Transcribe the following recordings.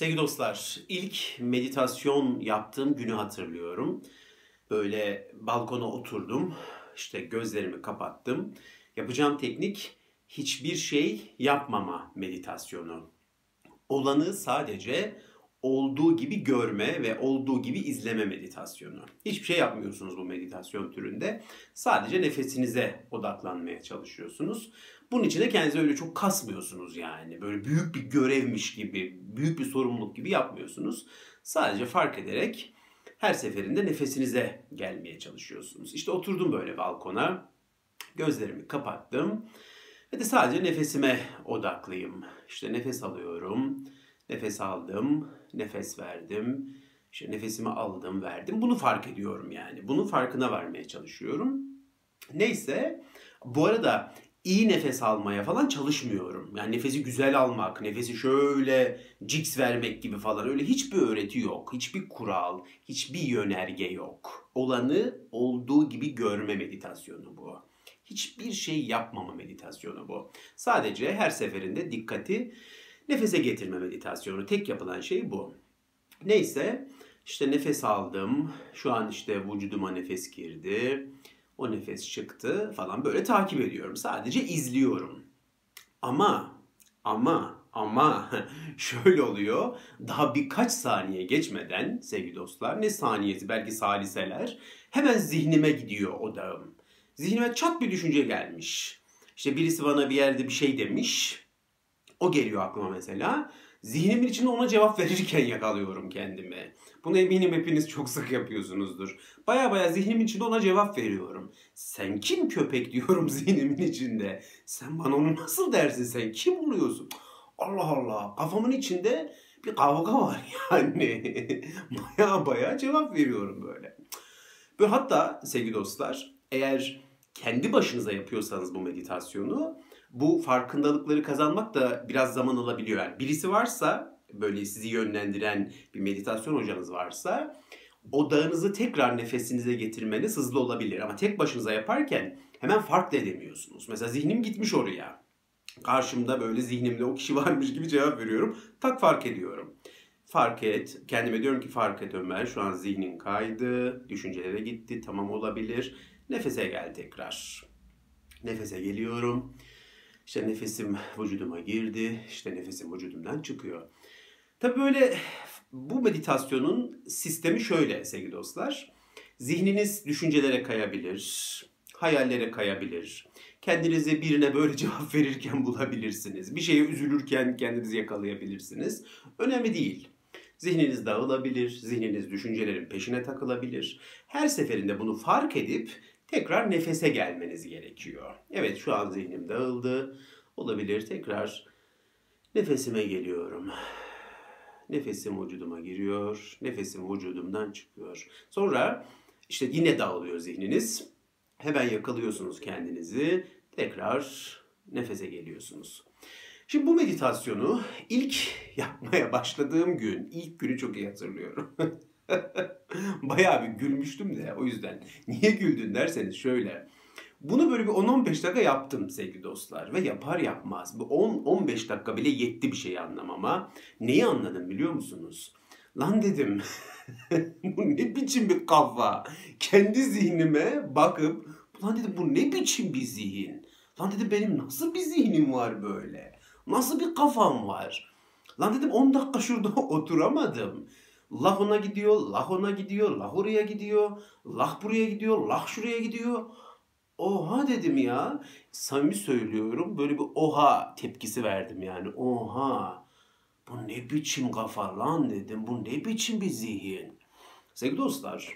Sevgili dostlar, ilk meditasyon yaptığım günü hatırlıyorum. Böyle balkona oturdum, işte gözlerimi kapattım. Yapacağım teknik hiçbir şey yapmama meditasyonu. Olanı sadece olduğu gibi görme ve olduğu gibi izleme meditasyonu. Hiçbir şey yapmıyorsunuz bu meditasyon türünde. Sadece nefesinize odaklanmaya çalışıyorsunuz. Bunun için de kendinizi öyle çok kasmıyorsunuz yani. Böyle büyük bir görevmiş gibi, büyük bir sorumluluk gibi yapmıyorsunuz. Sadece fark ederek her seferinde nefesinize gelmeye çalışıyorsunuz. İşte oturdum böyle balkona. Gözlerimi kapattım. Ve de sadece nefesime odaklıyım. İşte nefes alıyorum. Nefes aldım, nefes verdim. İşte nefesimi aldım, verdim. Bunu fark ediyorum yani. Bunun farkına varmaya çalışıyorum. Neyse, bu arada iyi nefes almaya falan çalışmıyorum. Yani nefesi güzel almak, nefesi şöyle ciks vermek gibi falan öyle hiçbir öğreti yok. Hiçbir kural, hiçbir yönerge yok. Olanı olduğu gibi görme meditasyonu bu. Hiçbir şey yapmama meditasyonu bu. Sadece her seferinde dikkati nefese getirme meditasyonu. Tek yapılan şey bu. Neyse işte nefes aldım. Şu an işte vücuduma nefes girdi. O nefes çıktı falan böyle takip ediyorum. Sadece izliyorum. Ama ama ama şöyle oluyor. Daha birkaç saniye geçmeden sevgili dostlar ne saniyesi belki saliseler hemen zihnime gidiyor odağım. Zihnime çat bir düşünce gelmiş. İşte birisi bana bir yerde bir şey demiş. O geliyor aklıma mesela. Zihnimin içinde ona cevap verirken yakalıyorum kendimi. Bunu eminim hepiniz çok sık yapıyorsunuzdur. Baya baya zihnimin içinde ona cevap veriyorum. Sen kim köpek diyorum zihnimin içinde. Sen bana onu nasıl dersin sen kim oluyorsun? Allah Allah kafamın içinde bir kavga var yani. baya baya cevap veriyorum böyle. Böyle hatta sevgili dostlar eğer kendi başınıza yapıyorsanız bu meditasyonu bu farkındalıkları kazanmak da biraz zaman alabiliyor. Yani birisi varsa böyle sizi yönlendiren bir meditasyon hocanız varsa odağınızı tekrar nefesinize getirmeniz hızlı olabilir. Ama tek başınıza yaparken hemen fark da edemiyorsunuz. Mesela zihnim gitmiş oraya. Karşımda böyle zihnimde o kişi varmış gibi cevap veriyorum. Tak fark ediyorum. Fark et. Kendime diyorum ki fark et Ömer. Şu an zihnin kaydı. Düşüncelere gitti. Tamam olabilir. Nefese gel tekrar. Nefese geliyorum. İşte nefesim vücuduma girdi. İşte nefesim vücudumdan çıkıyor. Tabii böyle bu meditasyonun sistemi şöyle sevgili dostlar. Zihniniz düşüncelere kayabilir, hayallere kayabilir. Kendinizi birine böyle cevap verirken bulabilirsiniz. Bir şeye üzülürken kendinizi yakalayabilirsiniz. Önemli değil. Zihniniz dağılabilir, zihniniz düşüncelerin peşine takılabilir. Her seferinde bunu fark edip tekrar nefese gelmeniz gerekiyor. Evet şu an zihnim dağıldı. Olabilir tekrar nefesime geliyorum. Nefesim vücuduma giriyor. Nefesim vücudumdan çıkıyor. Sonra işte yine dağılıyor zihniniz. Hemen yakalıyorsunuz kendinizi. Tekrar nefese geliyorsunuz. Şimdi bu meditasyonu ilk yapmaya başladığım gün, ilk günü çok iyi hatırlıyorum. Bayağı bir gülmüştüm de o yüzden. Niye güldün derseniz şöyle. Bunu böyle bir 10-15 dakika yaptım sevgili dostlar. Ve yapar yapmaz. Bu 10-15 dakika bile yetti bir şey anlamama. Neyi anladım biliyor musunuz? Lan dedim bu ne biçim bir kafa. Kendi zihnime bakıp lan dedim bu ne biçim bir zihin. Lan dedim benim nasıl bir zihnim var böyle. Nasıl bir kafam var. Lan dedim 10 dakika şurada oturamadım. Lah ona gidiyor, lah ona gidiyor, lah oraya gidiyor, lah gidiyor, lah gidiyor. Oha dedim ya. Samimi söylüyorum böyle bir oha tepkisi verdim yani. Oha. Bu ne biçim kafa lan dedim. Bu ne biçim bir zihin. Sevgili dostlar,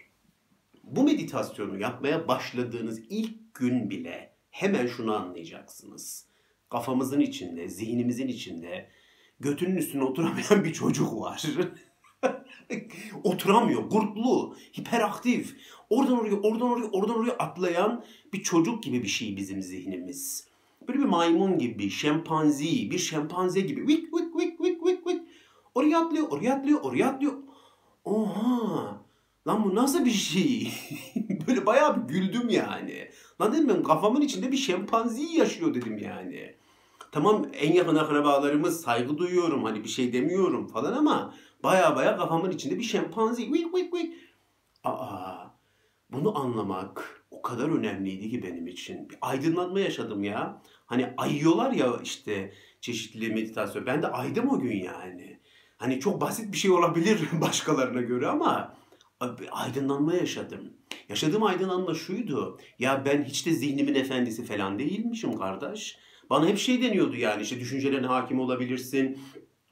bu meditasyonu yapmaya başladığınız ilk gün bile hemen şunu anlayacaksınız. Kafamızın içinde, zihnimizin içinde götünün üstüne oturamayan bir çocuk var. Oturamıyor, gurtlu, hiperaktif. Oradan oraya, oradan oraya, oradan oraya atlayan bir çocuk gibi bir şey bizim zihnimiz. Böyle bir maymun gibi, şempanzi, bir şempanze gibi. Vik vik vik vik vik vik. Oraya atlıyor, oraya atlıyor, oraya atlıyor. Oha! Lan bu nasıl bir şey? Böyle bayağı bir güldüm yani. Lan dedim ben kafamın içinde bir şempanzi yaşıyor dedim yani. Tamam en yakın akrabalarımız saygı duyuyorum hani bir şey demiyorum falan ama baya baya kafamın içinde bir şempanze. Vik vik vik. Aa bunu anlamak o kadar önemliydi ki benim için. Bir aydınlanma yaşadım ya. Hani ayıyorlar ya işte çeşitli meditasyon. Ben de aydım o gün yani. Hani çok basit bir şey olabilir başkalarına göre ama aydınlanma yaşadım. Yaşadığım aydınlanma şuydu. Ya ben hiç de zihnimin efendisi falan değilmişim kardeş. Bana hep şey deniyordu yani işte düşüncelerine hakim olabilirsin.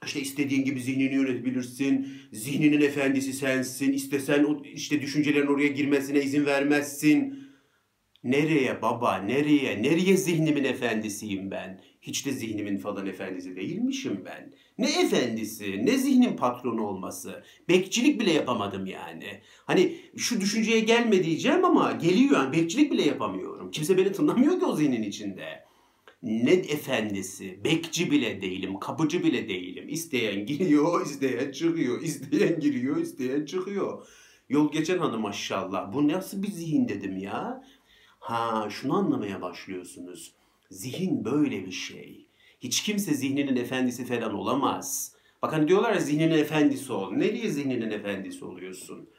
İşte istediğin gibi zihnini yönetebilirsin. Zihninin efendisi sensin. İstesen işte düşüncelerin oraya girmesine izin vermezsin. Nereye baba, nereye? Nereye zihnimin efendisiyim ben? Hiç de zihnimin falan efendisi değilmişim ben. Ne efendisi, ne zihnin patronu olması. Bekçilik bile yapamadım yani. Hani şu düşünceye gelme diyeceğim ama geliyor yani bekçilik bile yapamıyorum. Kimse beni tınlamıyor ki o zihnin içinde. Ne efendisi, bekçi bile değilim, kapıcı bile değilim. İsteyen giriyor, isteyen çıkıyor, isteyen giriyor, isteyen çıkıyor. Yol geçen hanım maşallah. Bu nasıl bir zihin dedim ya. Ha şunu anlamaya başlıyorsunuz. Zihin böyle bir şey. Hiç kimse zihninin efendisi falan olamaz. Bakın diyorlar ya zihninin efendisi ol. Nereye zihninin efendisi oluyorsun?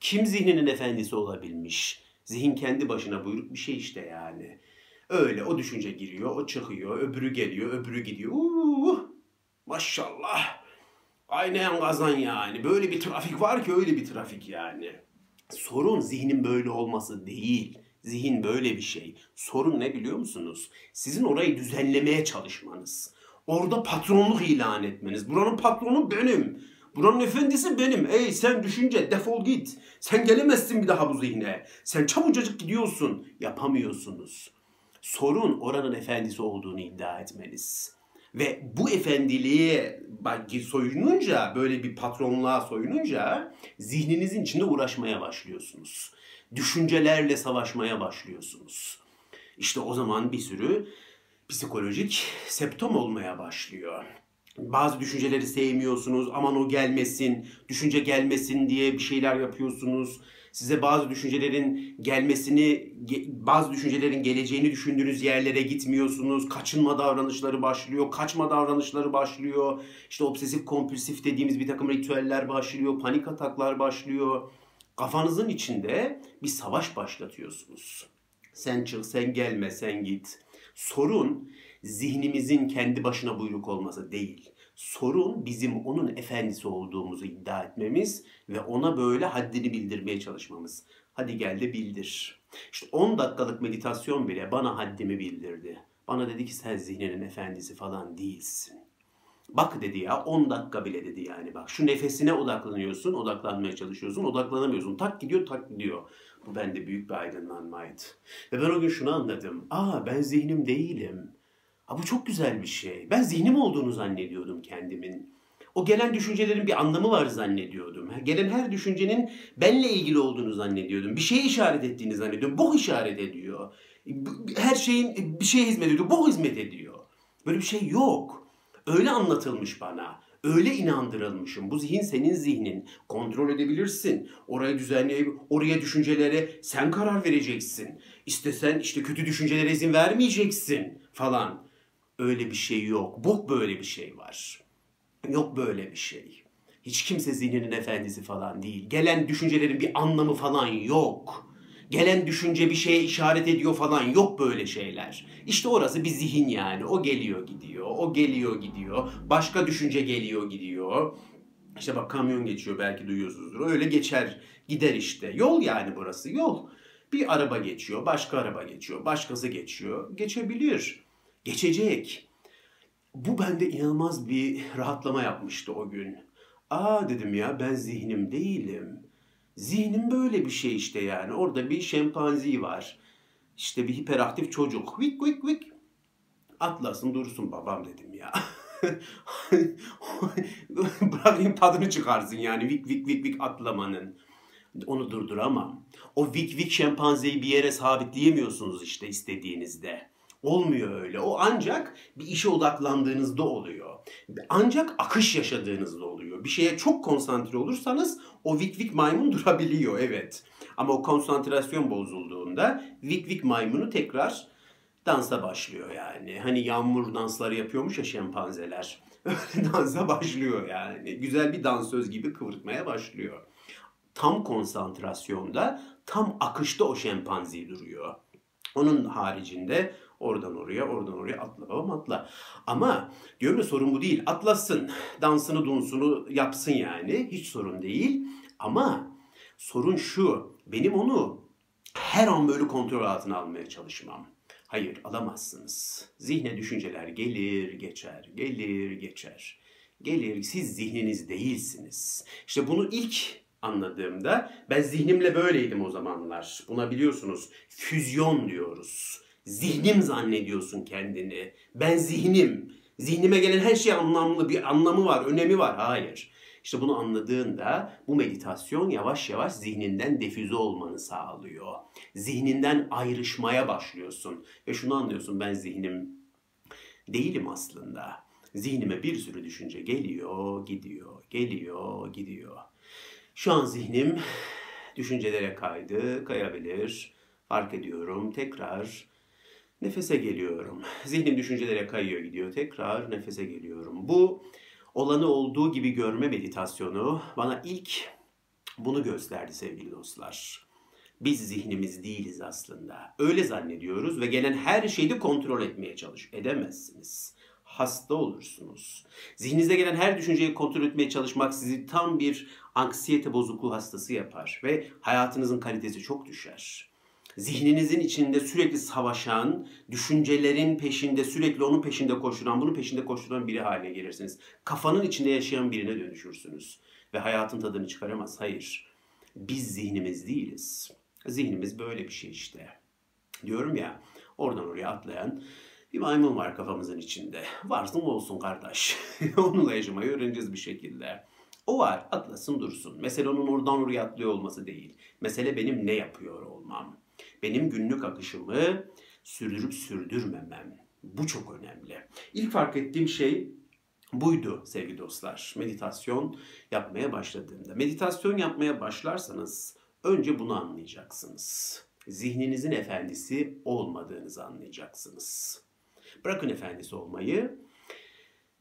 Kim zihninin efendisi olabilmiş? Zihin kendi başına buyruk bir şey işte yani. Öyle o düşünce giriyor, o çıkıyor, öbürü geliyor, öbürü gidiyor. Uh, maşallah. Aynen kazan yani. Böyle bir trafik var ki öyle bir trafik yani. Sorun zihnin böyle olması değil. Zihin böyle bir şey. Sorun ne biliyor musunuz? Sizin orayı düzenlemeye çalışmanız. Orada patronluk ilan etmeniz. Buranın patronu benim. Buranın efendisi benim. Ey sen düşünce defol git. Sen gelemezsin bir daha bu zihne. Sen çabucacık gidiyorsun. Yapamıyorsunuz. Sorun oranın efendisi olduğunu iddia etmeniz. Ve bu efendiliğe soyununca, böyle bir patronluğa soyununca zihninizin içinde uğraşmaya başlıyorsunuz düşüncelerle savaşmaya başlıyorsunuz. İşte o zaman bir sürü psikolojik septom olmaya başlıyor. Bazı düşünceleri sevmiyorsunuz, aman o gelmesin, düşünce gelmesin diye bir şeyler yapıyorsunuz. Size bazı düşüncelerin gelmesini, bazı düşüncelerin geleceğini düşündüğünüz yerlere gitmiyorsunuz. Kaçınma davranışları başlıyor, kaçma davranışları başlıyor. İşte obsesif kompulsif dediğimiz bir takım ritüeller başlıyor, panik ataklar başlıyor kafanızın içinde bir savaş başlatıyorsunuz. Sen çık, sen gelme, sen git. Sorun zihnimizin kendi başına buyruk olması değil. Sorun bizim onun efendisi olduğumuzu iddia etmemiz ve ona böyle haddini bildirmeye çalışmamız. Hadi gel de bildir. İşte 10 dakikalık meditasyon bile bana haddimi bildirdi. Bana dedi ki sen zihninin efendisi falan değilsin. Bak dedi ya 10 dakika bile dedi yani bak şu nefesine odaklanıyorsun, odaklanmaya çalışıyorsun, odaklanamıyorsun. Tak gidiyor, tak gidiyor. Bu bende büyük bir aydınlanmaydı. Ve ben o gün şunu anladım. Aa ben zihnim değilim. Ha bu çok güzel bir şey. Ben zihnim olduğunu zannediyordum kendimin. O gelen düşüncelerin bir anlamı var zannediyordum. Gelen her düşüncenin benle ilgili olduğunu zannediyordum. Bir şeye işaret ettiğini zannediyordum. Bu işaret ediyor. Her şeyin bir şeye hizmet ediyor. Bu hizmet ediyor. Böyle bir şey yok. Öyle anlatılmış bana. Öyle inandırılmışım. Bu zihin senin zihnin. Kontrol edebilirsin. Orayı düzenleyip oraya düşüncelere sen karar vereceksin. İstesen işte kötü düşüncelere izin vermeyeceksin falan. Öyle bir şey yok. Bu böyle bir şey var. Yok böyle bir şey. Hiç kimse zihninin efendisi falan değil. Gelen düşüncelerin bir anlamı falan yok. Gelen düşünce bir şeye işaret ediyor falan yok böyle şeyler. İşte orası bir zihin yani. O geliyor gidiyor, o geliyor gidiyor. Başka düşünce geliyor gidiyor. İşte bak kamyon geçiyor belki duyuyorsunuzdur. Öyle geçer gider işte. Yol yani burası yol. Bir araba geçiyor, başka araba geçiyor, başkası geçiyor. Geçebilir. Geçecek. Bu bende inanılmaz bir rahatlama yapmıştı o gün. Aa dedim ya ben zihnim değilim. Zihnim böyle bir şey işte yani. Orada bir şempanzi var. İşte bir hiperaktif çocuk. Vik vik vik. Atlasın dursun babam dedim ya. Bırakayım tadını çıkarsın yani vik vik vik vik atlamanın. Onu durduramam. O vik vik şempanzeyi bir yere sabitleyemiyorsunuz işte istediğinizde. Olmuyor öyle. O ancak bir işe odaklandığınızda oluyor. Ancak akış yaşadığınızda oluyor. Bir şeye çok konsantre olursanız o vik vik maymun durabiliyor evet. Ama o konsantrasyon bozulduğunda vik vik maymunu tekrar dansa başlıyor yani. Hani yağmur dansları yapıyormuş ya şempanzeler. Öyle dansa başlıyor yani. Güzel bir dansöz gibi kıvırtmaya başlıyor. Tam konsantrasyonda, tam akışta o şempanzi duruyor. Onun haricinde oradan oraya, oradan oraya atla babam atla. Ama diyorum ya sorun bu değil. Atlasın, dansını dunsunu yapsın yani. Hiç sorun değil. Ama sorun şu. Benim onu her an böyle kontrol altına almaya çalışmam. Hayır alamazsınız. Zihne düşünceler gelir geçer, gelir geçer. Gelir siz zihniniz değilsiniz. İşte bunu ilk anladığımda ben zihnimle böyleydim o zamanlar. Buna biliyorsunuz füzyon diyoruz. Zihnim zannediyorsun kendini. Ben zihnim. Zihnime gelen her şey anlamlı bir anlamı var, önemi var. Hayır. İşte bunu anladığında bu meditasyon yavaş yavaş zihninden defüze olmanı sağlıyor. Zihninden ayrışmaya başlıyorsun ve şunu anlıyorsun ben zihnim değilim aslında. Zihnime bir sürü düşünce geliyor, gidiyor, geliyor, gidiyor. Şu an zihnim düşüncelere kaydı, kayabilir. Fark ediyorum. Tekrar nefese geliyorum. Zihnim düşüncelere kayıyor, gidiyor. Tekrar nefese geliyorum. Bu olanı olduğu gibi görme meditasyonu bana ilk bunu gösterdi sevgili dostlar. Biz zihnimiz değiliz aslında. Öyle zannediyoruz ve gelen her şeyi kontrol etmeye çalış. Edemezsiniz. Hasta olursunuz. Zihninize gelen her düşünceyi kontrol etmeye çalışmak sizi tam bir anksiyete bozukluğu hastası yapar ve hayatınızın kalitesi çok düşer zihninizin içinde sürekli savaşan, düşüncelerin peşinde, sürekli onun peşinde koşturan, bunun peşinde koşturan biri haline gelirsiniz. Kafanın içinde yaşayan birine dönüşürsünüz. Ve hayatın tadını çıkaramaz. Hayır. Biz zihnimiz değiliz. Zihnimiz böyle bir şey işte. Diyorum ya, oradan oraya atlayan bir maymun var kafamızın içinde. Varsın olsun kardeş. Onunla yaşamayı öğreneceğiz bir şekilde. O var, atlasın dursun. Mesele onun oradan oraya atlıyor olması değil. Mesele benim ne yapıyor olmam benim günlük akışımı sürdürüp sürdürmemem. Bu çok önemli. İlk fark ettiğim şey buydu sevgili dostlar. Meditasyon yapmaya başladığımda. Meditasyon yapmaya başlarsanız önce bunu anlayacaksınız. Zihninizin efendisi olmadığınızı anlayacaksınız. Bırakın efendisi olmayı,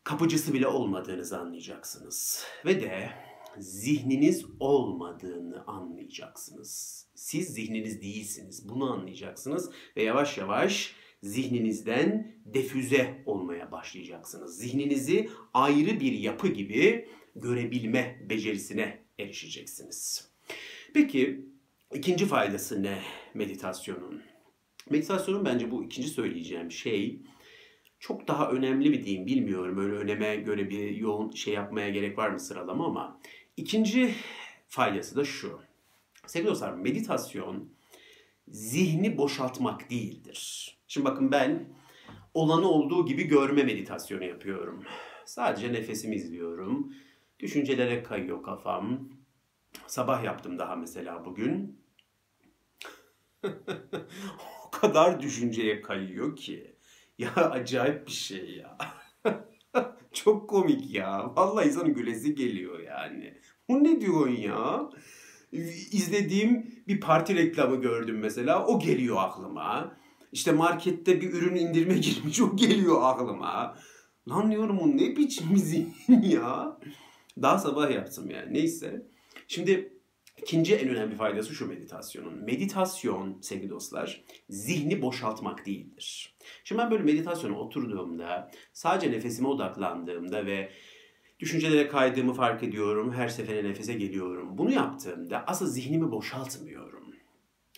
kapıcısı bile olmadığınızı anlayacaksınız. Ve de zihniniz olmadığını anlayacaksınız. Siz zihniniz değilsiniz. Bunu anlayacaksınız ve yavaş yavaş zihninizden defüze olmaya başlayacaksınız. Zihninizi ayrı bir yapı gibi görebilme becerisine erişeceksiniz. Peki ikinci faydası ne meditasyonun? Meditasyonun bence bu ikinci söyleyeceğim şey çok daha önemli mi diyeyim bilmiyorum. Öyle öneme göre bir yoğun şey yapmaya gerek var mı sıralama ama İkinci faydası da şu. Sevgili dostlar meditasyon zihni boşaltmak değildir. Şimdi bakın ben olanı olduğu gibi görme meditasyonu yapıyorum. Sadece nefesimi izliyorum. Düşüncelere kayıyor kafam. Sabah yaptım daha mesela bugün. o kadar düşünceye kayıyor ki. Ya acayip bir şey ya. Çok komik ya. Vallahi insanın gülesi geliyor yani. Bu ne diyorsun ya? İzlediğim bir parti reklamı gördüm mesela. O geliyor aklıma. İşte markette bir ürün indirme girmiş. O geliyor aklıma. Lan diyorum o ne biçim ya. Daha sabah yaptım yani. Neyse. Şimdi ikinci en önemli faydası şu meditasyonun. Meditasyon sevgili dostlar zihni boşaltmak değildir. Şimdi ben böyle meditasyona oturduğumda sadece nefesime odaklandığımda ve Düşüncelere kaydığımı fark ediyorum. Her seferinde nefese geliyorum. Bunu yaptığımda asıl zihnimi boşaltmıyorum.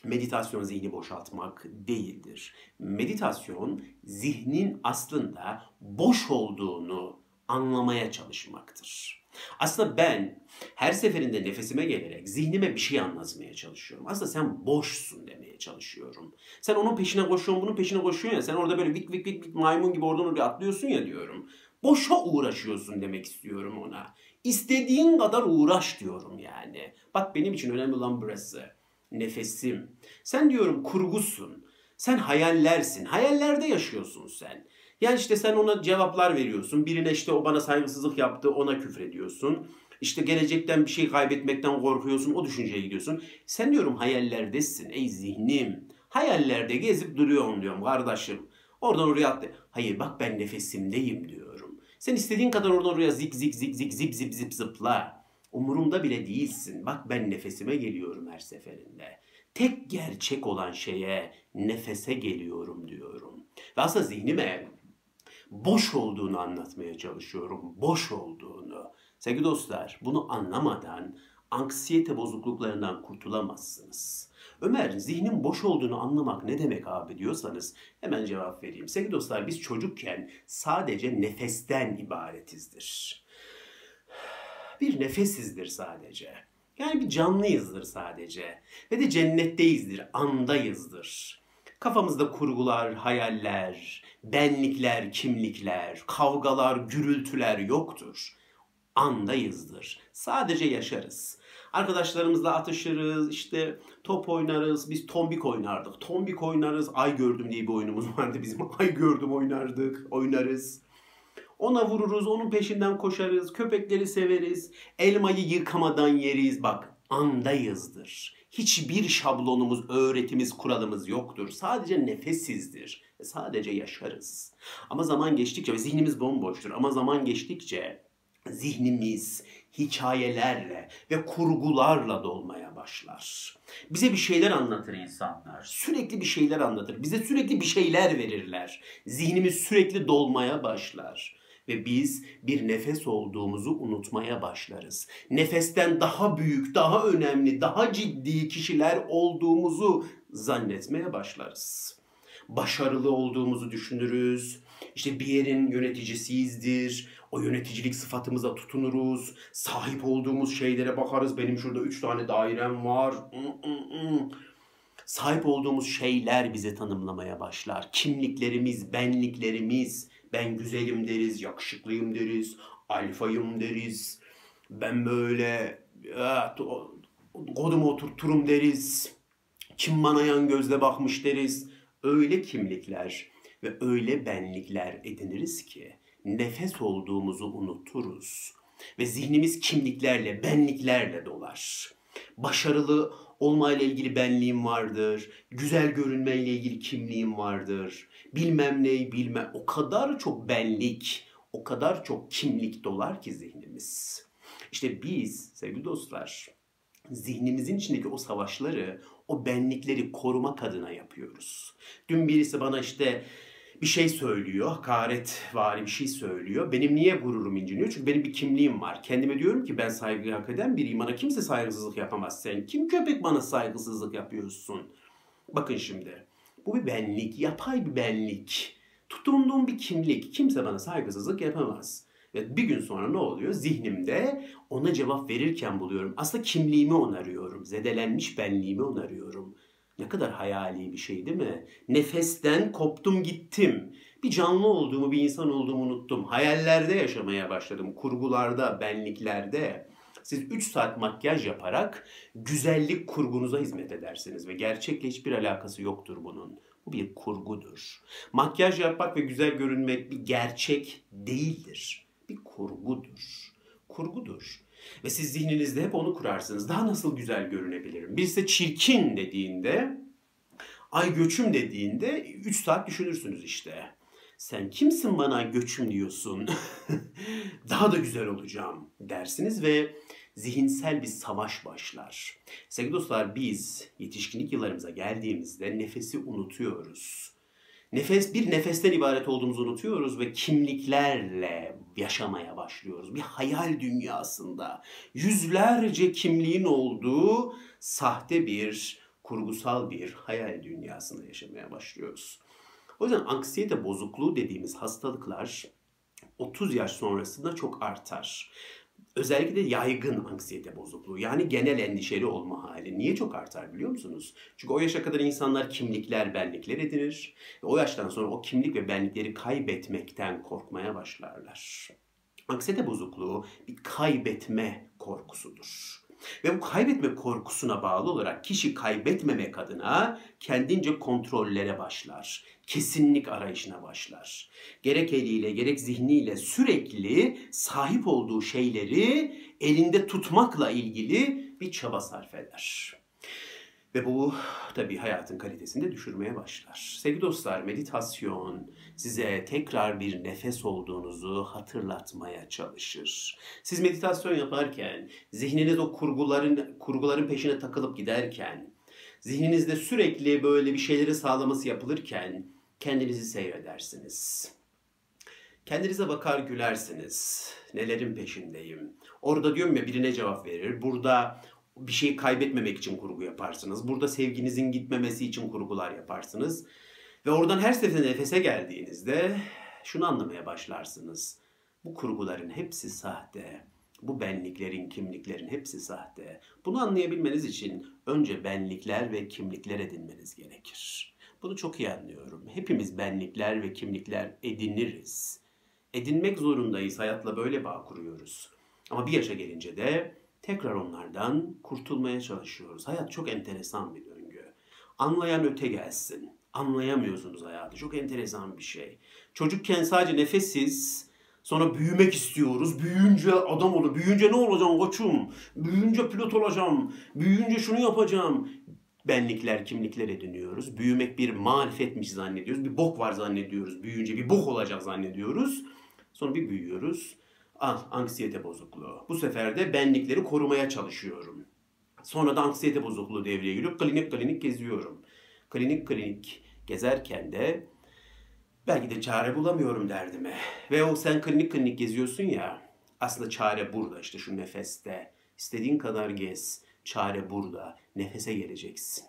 Meditasyon zihni boşaltmak değildir. Meditasyon zihnin aslında boş olduğunu anlamaya çalışmaktır. Aslında ben her seferinde nefesime gelerek zihnime bir şey anlatmaya çalışıyorum. Aslında sen boşsun demeye çalışıyorum. Sen onun peşine koşuyorsun, bunun peşine koşuyorsun ya. Sen orada böyle vik vik vik, vik maymun gibi oradan oraya atlıyorsun ya diyorum. Boşa uğraşıyorsun demek istiyorum ona. İstediğin kadar uğraş diyorum yani. Bak benim için önemli olan burası. Nefesim. Sen diyorum kurgusun. Sen hayallersin. Hayallerde yaşıyorsun sen. Yani işte sen ona cevaplar veriyorsun. Birine işte o bana saygısızlık yaptı ona küfrediyorsun. İşte gelecekten bir şey kaybetmekten korkuyorsun. O düşünceye gidiyorsun. Sen diyorum hayallerdesin ey zihnim. Hayallerde gezip duruyorsun diyorum kardeşim. Oradan oraya attı. Hayır bak ben nefesimdeyim diyorum. Sen istediğin kadar oradan oraya zik zik zik zik zip zip zip zıpla. Umurumda bile değilsin. Bak ben nefesime geliyorum her seferinde. Tek gerçek olan şeye nefese geliyorum diyorum. Ve aslında zihnime boş olduğunu anlatmaya çalışıyorum. Boş olduğunu. Sevgili dostlar bunu anlamadan anksiyete bozukluklarından kurtulamazsınız. Ömer zihnin boş olduğunu anlamak ne demek abi diyorsanız hemen cevap vereyim. Sevgili dostlar biz çocukken sadece nefesten ibaretizdir. Bir nefesizdir sadece. Yani bir canlıyızdır sadece. Ve de cennetteyizdir, andayızdır. Kafamızda kurgular, hayaller, benlikler, kimlikler, kavgalar, gürültüler yoktur. Andayızdır. Sadece yaşarız. Arkadaşlarımızla atışırız, işte top oynarız, biz tombik oynardık. Tombik oynarız, ay gördüm diye bir oyunumuz vardı bizim. Ay gördüm oynardık, oynarız. Ona vururuz, onun peşinden koşarız, köpekleri severiz, elmayı yıkamadan yeriz. Bak andayızdır. Hiçbir şablonumuz, öğretimiz, kuralımız yoktur. Sadece nefessizdir. Sadece yaşarız. Ama zaman geçtikçe ve zihnimiz bomboştur. Ama zaman geçtikçe zihnimiz hikayelerle ve kurgularla dolmaya başlar. Bize bir şeyler anlatır insanlar. Sürekli bir şeyler anlatır. Bize sürekli bir şeyler verirler. Zihnimiz sürekli dolmaya başlar ve biz bir nefes olduğumuzu unutmaya başlarız. Nefesten daha büyük, daha önemli, daha ciddi kişiler olduğumuzu zannetmeye başlarız. Başarılı olduğumuzu düşünürüz. İşte bir yerin yöneticisiyizdir. O yöneticilik sıfatımıza tutunuruz. Sahip olduğumuz şeylere bakarız. Benim şurada üç tane dairem var. Sahip olduğumuz şeyler bize tanımlamaya başlar. Kimliklerimiz, benliklerimiz, ben güzelim deriz, yakışıklıyım deriz, alfayım deriz. Ben böyle evet, kodumu oturturum deriz. Kim bana yan gözle bakmış deriz. Öyle kimlikler ve öyle benlikler ediniriz ki nefes olduğumuzu unuturuz. Ve zihnimiz kimliklerle, benliklerle dolar. Başarılı olmayla ilgili benliğim vardır. Güzel görünmeyle ilgili kimliğim vardır bilmem neyi bilme o kadar çok benlik, o kadar çok kimlik dolar ki zihnimiz. İşte biz sevgili dostlar zihnimizin içindeki o savaşları, o benlikleri korumak adına yapıyoruz. Dün birisi bana işte bir şey söylüyor, hakaret vari bir şey söylüyor. Benim niye gururum inciniyor? Çünkü benim bir kimliğim var. Kendime diyorum ki ben saygı hak eden biriyim. Bana kimse saygısızlık yapamaz. Sen kim köpek bana saygısızlık yapıyorsun? Bakın şimdi. Bu bir benlik, yapay bir benlik. Tutunduğum bir kimlik. Kimse bana saygısızlık yapamaz. Ve bir gün sonra ne oluyor? Zihnimde ona cevap verirken buluyorum. Aslında kimliğimi onarıyorum. Zedelenmiş benliğimi onarıyorum. Ne kadar hayali bir şey değil mi? Nefesten koptum gittim. Bir canlı olduğumu, bir insan olduğumu unuttum. Hayallerde yaşamaya başladım. Kurgularda, benliklerde. Siz 3 saat makyaj yaparak güzellik kurgunuza hizmet edersiniz ve gerçekle hiçbir alakası yoktur bunun. Bu bir kurgudur. Makyaj yapmak ve güzel görünmek bir gerçek değildir. Bir kurgudur. Kurgudur. Ve siz zihninizde hep onu kurarsınız. Daha nasıl güzel görünebilirim? Birisi çirkin dediğinde, ay göçüm dediğinde 3 saat düşünürsünüz işte. Sen kimsin bana göçüm diyorsun? Daha da güzel olacağım dersiniz ve zihinsel bir savaş başlar. Sevgili dostlar biz yetişkinlik yıllarımıza geldiğimizde nefesi unutuyoruz. Nefes bir nefesten ibaret olduğumuzu unutuyoruz ve kimliklerle yaşamaya başlıyoruz. Bir hayal dünyasında yüzlerce kimliğin olduğu sahte bir kurgusal bir hayal dünyasında yaşamaya başlıyoruz. O yüzden anksiyete bozukluğu dediğimiz hastalıklar 30 yaş sonrasında çok artar. Özellikle yaygın anksiyete bozukluğu yani genel endişeli olma hali. Niye çok artar biliyor musunuz? Çünkü o yaşa kadar insanlar kimlikler, benlikler edinir. Ve o yaştan sonra o kimlik ve benlikleri kaybetmekten korkmaya başlarlar. Anksiyete bozukluğu bir kaybetme korkusudur. Ve bu kaybetme korkusuna bağlı olarak kişi kaybetmemek adına kendince kontrollere başlar. Kesinlik arayışına başlar. Gerek eliyle gerek zihniyle sürekli sahip olduğu şeyleri elinde tutmakla ilgili bir çaba sarf eder. Ve bu tabii hayatın kalitesini de düşürmeye başlar. Sevgili dostlar, meditasyon size tekrar bir nefes olduğunuzu hatırlatmaya çalışır. Siz meditasyon yaparken, zihniniz o kurguların kurguların peşine takılıp giderken, zihninizde sürekli böyle bir şeyleri sağlaması yapılırken kendinizi seyredersiniz. Kendinize bakar gülersiniz. Nelerin peşindeyim? Orada diyorum ya birine cevap verir. Burada bir şeyi kaybetmemek için kurgu yaparsınız. Burada sevginizin gitmemesi için kurgular yaparsınız. Ve oradan her seferinde nefese geldiğinizde şunu anlamaya başlarsınız. Bu kurguların hepsi sahte. Bu benliklerin, kimliklerin hepsi sahte. Bunu anlayabilmeniz için önce benlikler ve kimlikler edinmeniz gerekir. Bunu çok iyi anlıyorum. Hepimiz benlikler ve kimlikler ediniriz. Edinmek zorundayız. Hayatla böyle bağ kuruyoruz. Ama bir yaşa gelince de tekrar onlardan kurtulmaya çalışıyoruz. Hayat çok enteresan bir döngü. Anlayan öte gelsin. Anlayamıyorsunuz hayatı. Çok enteresan bir şey. Çocukken sadece nefessiz, sonra büyümek istiyoruz. Büyüyünce adam olur. Büyüyünce ne olacağım koçum? Büyüyünce pilot olacağım. Büyüyünce şunu yapacağım. Benlikler, kimlikler ediniyoruz. Büyümek bir marifetmiş zannediyoruz. Bir bok var zannediyoruz. Büyüyünce bir bok olacak zannediyoruz. Sonra bir büyüyoruz Al anksiyete bozukluğu. Bu sefer de benlikleri korumaya çalışıyorum. Sonra da anksiyete bozukluğu devreye giriyor. Klinik klinik geziyorum. Klinik klinik gezerken de belki de çare bulamıyorum derdime. Ve o sen klinik klinik geziyorsun ya aslında çare burada işte şu nefeste. İstediğin kadar gez. Çare burada. Nefese geleceksin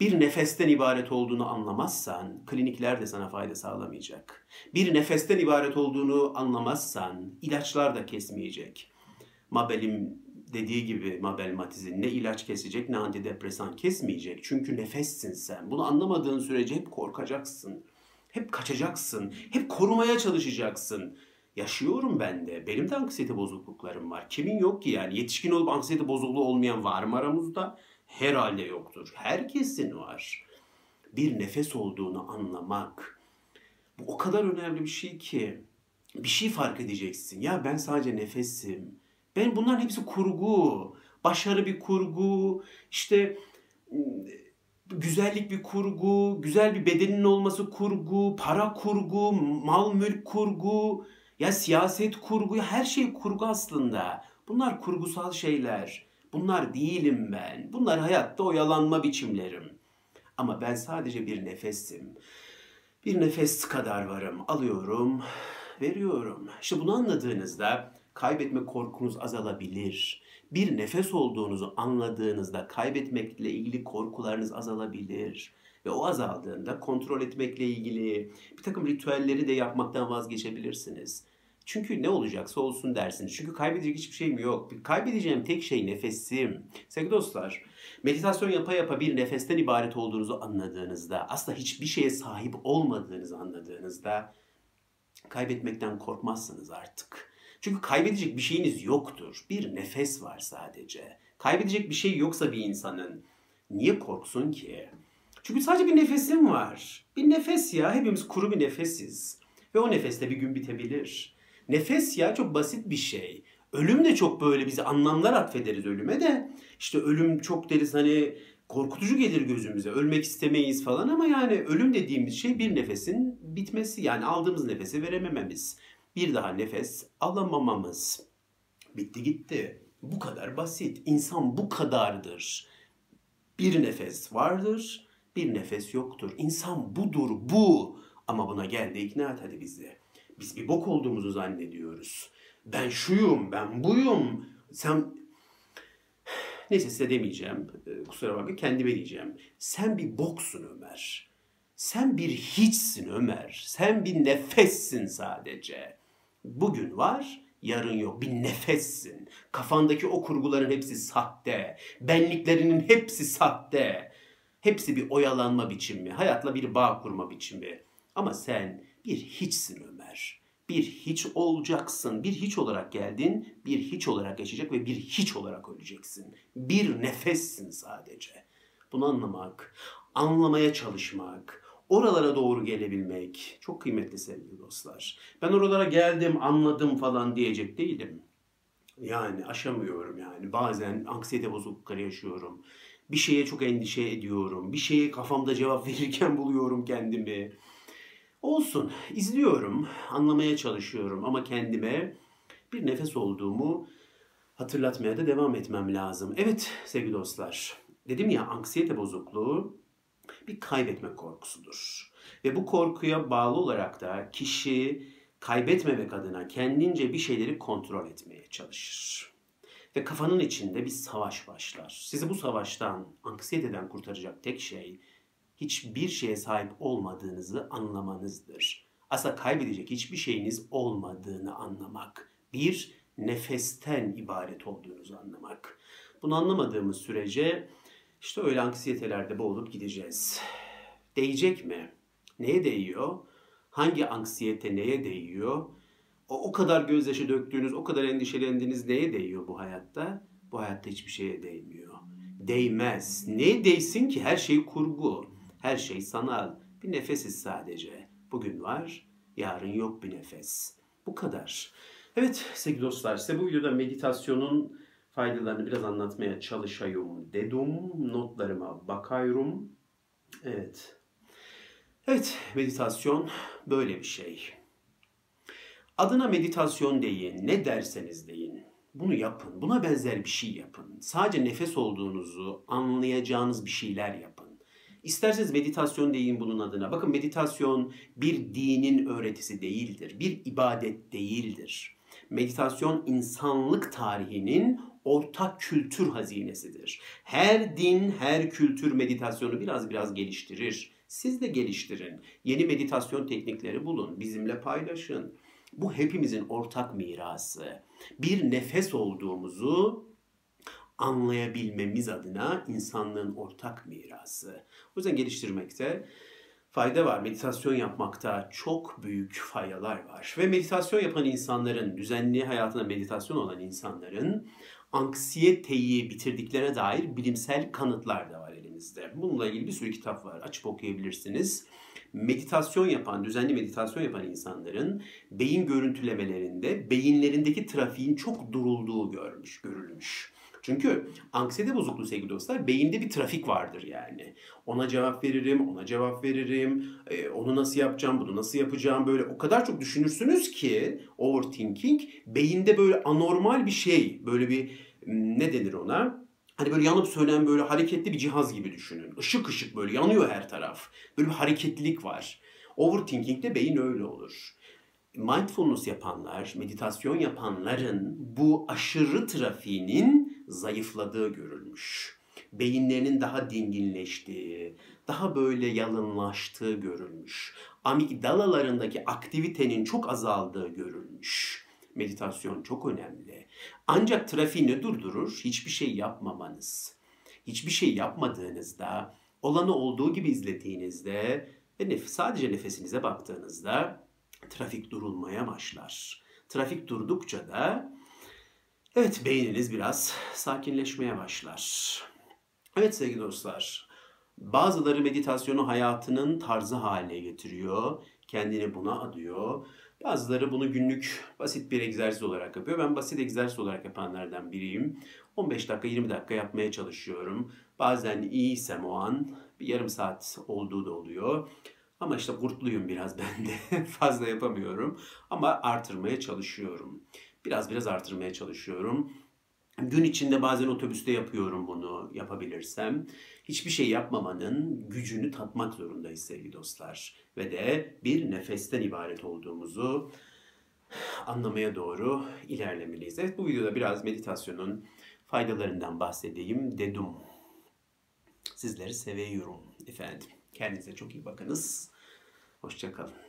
bir nefesten ibaret olduğunu anlamazsan klinikler de sana fayda sağlamayacak. Bir nefesten ibaret olduğunu anlamazsan ilaçlar da kesmeyecek. Mabel'in dediği gibi Mabel Matiz'in ne ilaç kesecek ne antidepresan kesmeyecek. Çünkü nefessin sen. Bunu anlamadığın sürece hep korkacaksın. Hep kaçacaksın. Hep korumaya çalışacaksın. Yaşıyorum ben de. Benim de anksiyete bozukluklarım var. Kimin yok ki yani? Yetişkin olup anksiyete bozukluğu olmayan var mı aramızda? herhalde yoktur. Herkesin var. Bir nefes olduğunu anlamak. Bu o kadar önemli bir şey ki bir şey fark edeceksin. Ya ben sadece nefesim. Ben bunların hepsi kurgu. Başarı bir kurgu. İşte güzellik bir kurgu, güzel bir bedenin olması kurgu, para kurgu, mal mülk kurgu, ya siyaset kurgu, her şey kurgu aslında. Bunlar kurgusal şeyler. Bunlar değilim ben. Bunlar hayatta oyalanma biçimlerim. Ama ben sadece bir nefesim. Bir nefes kadar varım. Alıyorum, veriyorum. İşte bunu anladığınızda kaybetme korkunuz azalabilir. Bir nefes olduğunuzu anladığınızda kaybetmekle ilgili korkularınız azalabilir. Ve o azaldığında kontrol etmekle ilgili bir takım ritüelleri de yapmaktan vazgeçebilirsiniz. Çünkü ne olacaksa olsun dersiniz. Çünkü kaybedecek hiçbir şeyim yok. Kaybedeceğim tek şey nefesim. Sevgili dostlar, meditasyon yapa yapa bir nefesten ibaret olduğunuzu anladığınızda, aslında hiçbir şeye sahip olmadığınızı anladığınızda kaybetmekten korkmazsınız artık. Çünkü kaybedecek bir şeyiniz yoktur. Bir nefes var sadece. Kaybedecek bir şey yoksa bir insanın niye korksun ki? Çünkü sadece bir nefesim var. Bir nefes ya. Hepimiz kuru bir nefesiz. Ve o nefeste bir gün bitebilir. Nefes ya çok basit bir şey. Ölüm de çok böyle bize anlamlar atfederiz ölüme de. İşte ölüm çok deriz hani korkutucu gelir gözümüze. Ölmek istemeyiz falan ama yani ölüm dediğimiz şey bir nefesin bitmesi. Yani aldığımız nefesi veremememiz. Bir daha nefes alamamamız. Bitti gitti. Bu kadar basit. İnsan bu kadardır. Bir nefes vardır, bir nefes yoktur. İnsan budur, bu. Ama buna geldi ikna et hadi bizi. Biz bir bok olduğumuzu zannediyoruz. Ben şuyum, ben buyum. Sen Neyse size demeyeceğim. Ee, kusura bakmayın kendime diyeceğim. Sen bir boksun Ömer. Sen bir hiçsin Ömer. Sen bir nefessin sadece. Bugün var, yarın yok. Bir nefessin. Kafandaki o kurguların hepsi sahte. Benliklerinin hepsi sahte. Hepsi bir oyalanma biçimi. Hayatla bir bağ kurma biçimi. Ama sen bir hiçsin Ömer. Bir hiç olacaksın. Bir hiç olarak geldin, bir hiç olarak yaşayacak ve bir hiç olarak öleceksin. Bir nefessin sadece. Bunu anlamak, anlamaya çalışmak, oralara doğru gelebilmek çok kıymetli sevgili dostlar. Ben oralara geldim, anladım falan diyecek değilim. Yani aşamıyorum yani. Bazen anksiyete bozuklukları yaşıyorum Bir şeye çok endişe ediyorum. Bir şeye kafamda cevap verirken buluyorum kendimi. Olsun, izliyorum, anlamaya çalışıyorum ama kendime bir nefes olduğumu hatırlatmaya da devam etmem lazım. Evet sevgili dostlar, dedim ya anksiyete bozukluğu bir kaybetme korkusudur. Ve bu korkuya bağlı olarak da kişi kaybetmemek adına kendince bir şeyleri kontrol etmeye çalışır. Ve kafanın içinde bir savaş başlar. Sizi bu savaştan, anksiyeteden kurtaracak tek şey hiçbir şeye sahip olmadığınızı anlamanızdır. Aslında kaybedecek hiçbir şeyiniz olmadığını anlamak. Bir nefesten ibaret olduğunuzu anlamak. Bunu anlamadığımız sürece işte öyle anksiyetelerde boğulup gideceğiz. Değecek mi? Neye değiyor? Hangi anksiyete neye değiyor? O, o kadar gözyaşı döktüğünüz, o kadar endişelendiğiniz neye değiyor bu hayatta? Bu hayatta hiçbir şeye değmiyor. Değmez. Neye değsin ki? Her şey kurgu. Her şey sanal. Bir nefesiz sadece. Bugün var, yarın yok bir nefes. Bu kadar. Evet sevgili dostlar size bu videoda meditasyonun faydalarını biraz anlatmaya çalışayım dedim. Notlarıma bakıyorum. Evet. Evet meditasyon böyle bir şey. Adına meditasyon deyin, ne derseniz deyin. Bunu yapın, buna benzer bir şey yapın. Sadece nefes olduğunuzu anlayacağınız bir şeyler yapın. İsterseniz meditasyon deyin bunun adına. Bakın meditasyon bir dinin öğretisi değildir. Bir ibadet değildir. Meditasyon insanlık tarihinin ortak kültür hazinesidir. Her din, her kültür meditasyonu biraz biraz geliştirir. Siz de geliştirin. Yeni meditasyon teknikleri bulun, bizimle paylaşın. Bu hepimizin ortak mirası. Bir nefes olduğumuzu anlayabilmemiz adına insanlığın ortak mirası. O yüzden geliştirmekte fayda var. Meditasyon yapmakta çok büyük faydalar var. Ve meditasyon yapan insanların, düzenli hayatında meditasyon olan insanların anksiyeteyi bitirdiklerine dair bilimsel kanıtlar da var elimizde. Bununla ilgili bir sürü kitap var. Açıp okuyabilirsiniz. Meditasyon yapan, düzenli meditasyon yapan insanların beyin görüntülemelerinde beyinlerindeki trafiğin çok durulduğu görmüş, görülmüş. Çünkü anksiyete bozukluğu sevgili dostlar beyinde bir trafik vardır yani. Ona cevap veririm, ona cevap veririm, e, onu nasıl yapacağım, bunu nasıl yapacağım böyle o kadar çok düşünürsünüz ki overthinking beyinde böyle anormal bir şey, böyle bir ne denir ona? Hani böyle yanıp sönen böyle hareketli bir cihaz gibi düşünün. Işık ışık böyle yanıyor her taraf. Böyle bir hareketlilik var. Overthinking'de beyin öyle olur mindfulness yapanlar, meditasyon yapanların bu aşırı trafiğinin zayıfladığı görülmüş. Beyinlerinin daha dinginleştiği, daha böyle yalınlaştığı görülmüş. Amigdalalarındaki aktivitenin çok azaldığı görülmüş. Meditasyon çok önemli. Ancak trafiğini durdurur, hiçbir şey yapmamanız. Hiçbir şey yapmadığınızda, olanı olduğu gibi izlediğinizde ve nef sadece nefesinize baktığınızda trafik durulmaya başlar. Trafik durdukça da evet beyniniz biraz sakinleşmeye başlar. Evet sevgili dostlar, bazıları meditasyonu hayatının tarzı haline getiriyor, kendini buna adıyor. Bazıları bunu günlük basit bir egzersiz olarak yapıyor. Ben basit egzersiz olarak yapanlardan biriyim. 15 dakika 20 dakika yapmaya çalışıyorum. Bazen iyiysem o an bir yarım saat olduğu da oluyor. Ama işte kurtluyum biraz ben de. Fazla yapamıyorum. Ama artırmaya çalışıyorum. Biraz biraz artırmaya çalışıyorum. Gün içinde bazen otobüste yapıyorum bunu yapabilirsem. Hiçbir şey yapmamanın gücünü tatmak zorundayız sevgili dostlar. Ve de bir nefesten ibaret olduğumuzu anlamaya doğru ilerlemeliyiz. Evet bu videoda biraz meditasyonun faydalarından bahsedeyim dedim. Sizleri seviyorum efendim. Kendinize çok iyi bakınız. Hoşçakalın.